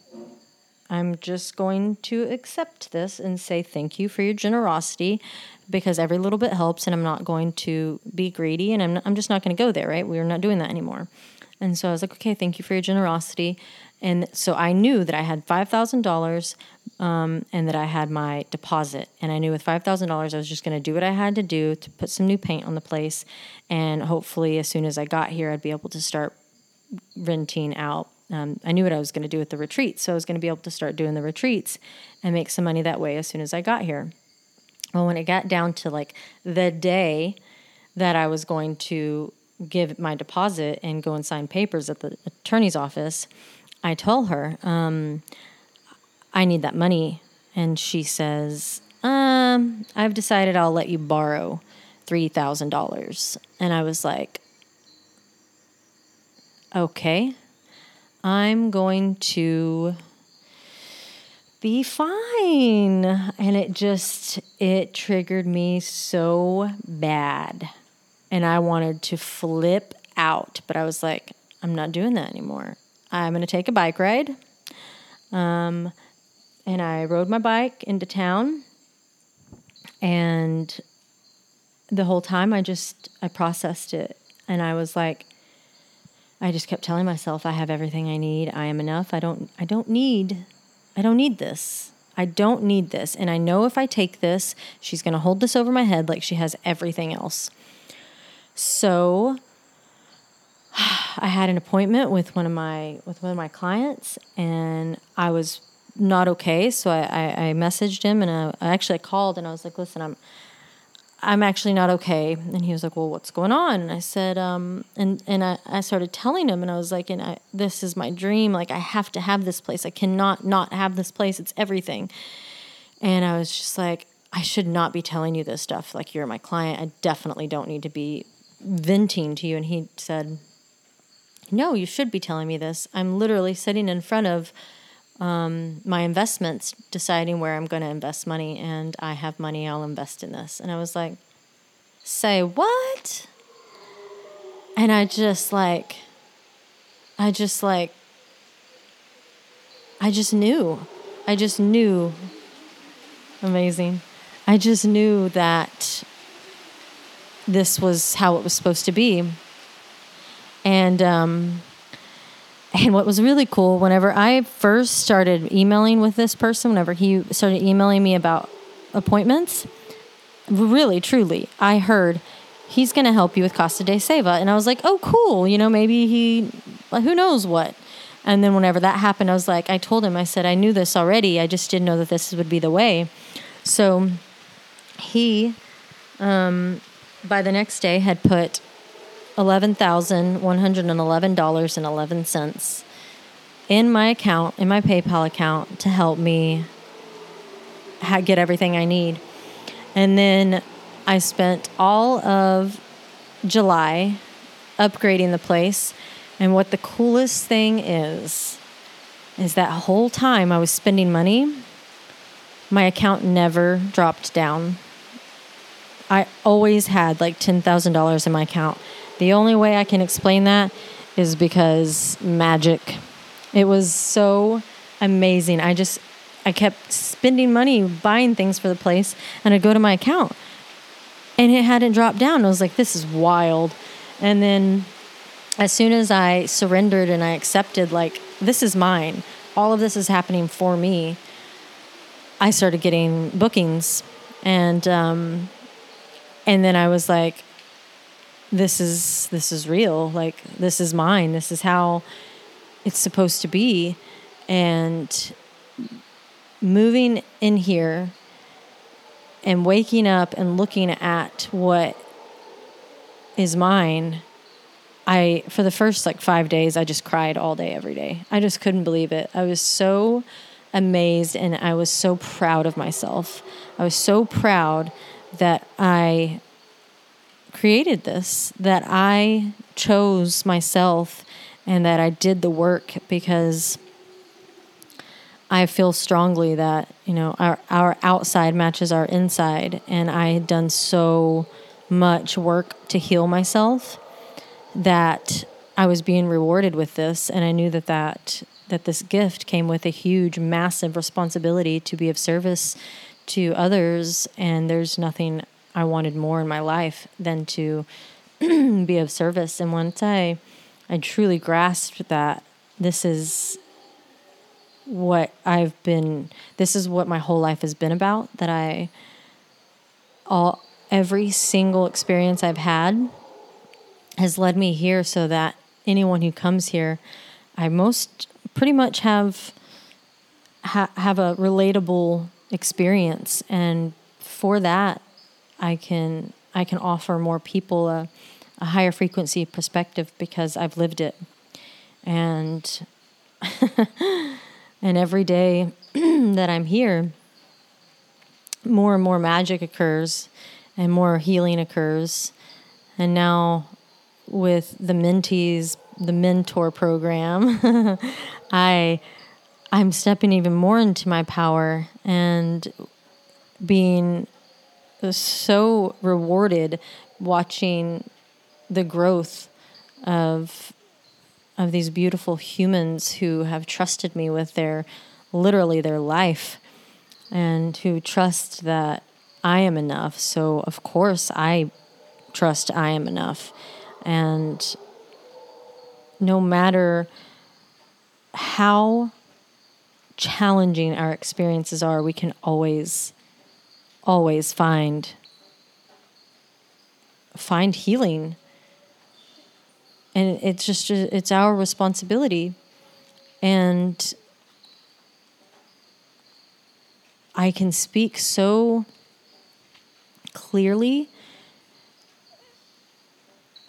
I'm just going to accept this and say thank you for your generosity because every little bit helps and I'm not going to be greedy and I'm, I'm just not going to go there, right? We're not doing that anymore. And so I was like, okay, thank you for your generosity. And so I knew that I had $5,000 um, and that I had my deposit. And I knew with $5,000, I was just going to do what I had to do to put some new paint on the place. And hopefully, as soon as I got here, I'd be able to start renting out um, I knew what I was going to do with the retreats, so I was going to be able to start doing the retreats and make some money that way as soon as I got here. Well, when it got down to like the day that I was going to give my deposit and go and sign papers at the attorney's office, I told her, um, I need that money. And she says, um, I've decided I'll let you borrow $3,000. And I was like, okay. I'm going to be fine. And it just, it triggered me so bad. And I wanted to flip out, but I was like, I'm not doing that anymore. I'm going to take a bike ride. Um, and I rode my bike into town. And the whole time I just, I processed it. And I was like, I just kept telling myself I have everything I need. I am enough. I don't I don't need I don't need this. I don't need this. And I know if I take this, she's going to hold this over my head like she has everything else. So I had an appointment with one of my with one of my clients and I was not okay. So I, I, I messaged him and I, I actually called and I was like, listen, I'm I'm actually not okay. And he was like, well, what's going on? And I said, um, and, and I, I started telling him and I was like, and I, this is my dream. Like I have to have this place. I cannot not have this place. It's everything. And I was just like, I should not be telling you this stuff. Like you're my client. I definitely don't need to be venting to you. And he said, no, you should be telling me this. I'm literally sitting in front of um, my investments, deciding where I'm going to invest money, and I have money, I'll invest in this. And I was like, say what? And I just like, I just like, I just knew. I just knew. Amazing. I just knew that this was how it was supposed to be. And um, and what was really cool, whenever I first started emailing with this person, whenever he started emailing me about appointments, really, truly, I heard he's going to help you with Costa de Seva. And I was like, oh, cool. You know, maybe he, who knows what. And then whenever that happened, I was like, I told him, I said, I knew this already. I just didn't know that this would be the way. So he, um, by the next day, had put $11,111.11 in my account, in my PayPal account, to help me ha- get everything I need. And then I spent all of July upgrading the place. And what the coolest thing is, is that whole time I was spending money, my account never dropped down. I always had like $10,000 in my account. The only way I can explain that is because magic. It was so amazing. I just I kept spending money buying things for the place and I'd go to my account and it hadn't dropped down. I was like, this is wild. And then as soon as I surrendered and I accepted, like, this is mine, all of this is happening for me, I started getting bookings. And, um, and then I was like, this is, this is real. Like, this is mine. This is how it's supposed to be. And moving in here and waking up and looking at what is mine i for the first like 5 days i just cried all day every day i just couldn't believe it i was so amazed and i was so proud of myself i was so proud that i created this that i chose myself and that i did the work because I feel strongly that you know our our outside matches our inside, and I had done so much work to heal myself that I was being rewarded with this, and I knew that that that this gift came with a huge, massive responsibility to be of service to others, and there's nothing I wanted more in my life than to be of service. And once I I truly grasped that this is what I've been this is what my whole life has been about that I all every single experience I've had has led me here so that anyone who comes here I most pretty much have ha, have a relatable experience and for that I can I can offer more people a, a higher frequency perspective because I've lived it and And every day that I'm here, more and more magic occurs and more healing occurs. And now with the mentees, the mentor program, I I'm stepping even more into my power and being so rewarded watching the growth of of these beautiful humans who have trusted me with their literally their life and who trust that I am enough. So, of course, I trust I am enough. And no matter how challenging our experiences are, we can always, always find find healing. And it's just it's our responsibility. And i can speak so clearly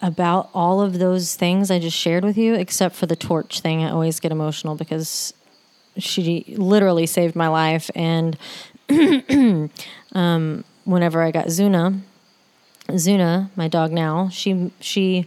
about all of those things i just shared with you except for the torch thing. I always get emotional because she literally saved my life. And um, whenever i got zuna zuna my dog now she she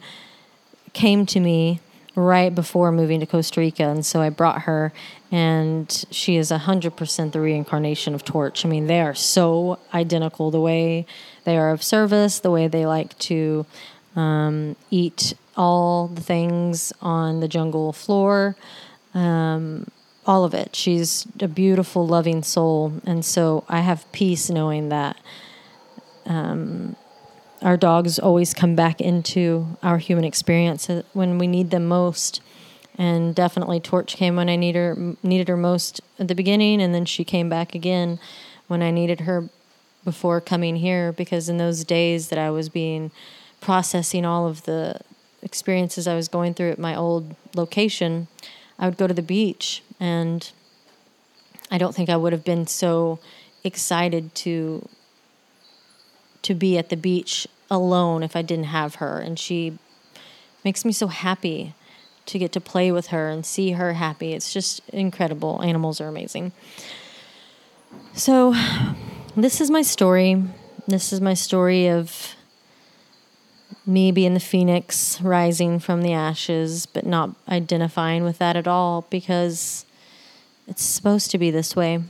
came to me right before moving to Costa Rica. And so I brought her, and she is 100% the reincarnation of Torch. I mean, they are so identical the way they are of service, the way they like to um, eat all the things on the jungle floor. Um, all of it. She's a beautiful, loving soul. And so I have peace knowing that um, our dogs always come back into our human experience when we need them most. And definitely, Torch came when I need her, needed her most at the beginning, and then she came back again when I needed her before coming here. Because in those days that I was being processing all of the experiences I was going through at my old location, I would go to the beach, and I don't think I would have been so excited to to be at the beach alone if I didn't have her. And she makes me so happy to get to play with her and see her happy. It's just incredible. Animals are amazing. So, this is my story. This is my story of me being the phoenix rising from the ashes, but not identifying with that at all because it's supposed to be this way.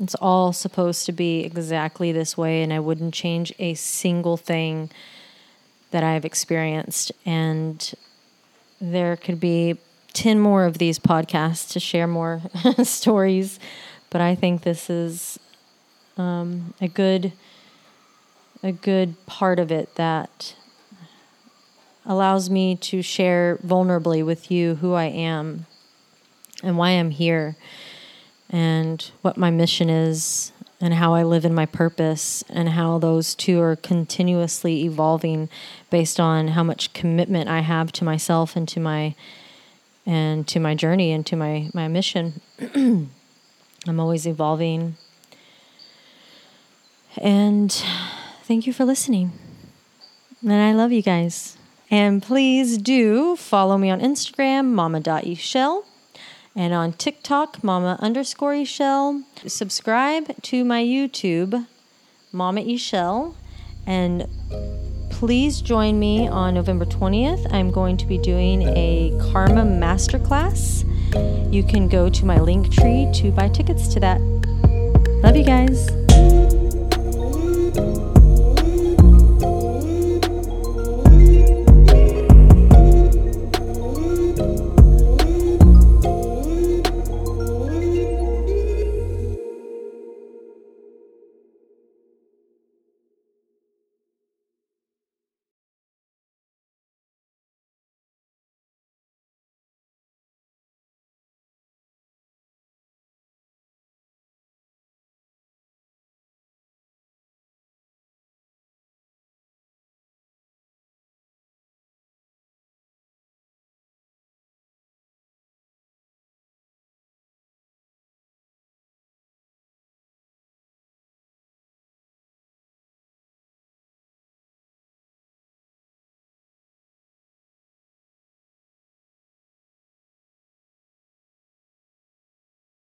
It's all supposed to be exactly this way, and I wouldn't change a single thing that I've experienced. And there could be 10 more of these podcasts to share more stories, but I think this is um, a good a good part of it that allows me to share vulnerably with you who I am and why I'm here and what my mission is and how I live in my purpose and how those two are continuously evolving based on how much commitment I have to myself and to my and to my journey and to my my mission. I'm always evolving. And thank you for listening. And I love you guys. And please do follow me on Instagram, mama.chel, and on TikTok, mama underscore chel. Subscribe to my YouTube, Mama Chel, and please join me on November 20th. I'm going to be doing a Karma Masterclass. You can go to my Linktree to buy tickets to that. Love you guys.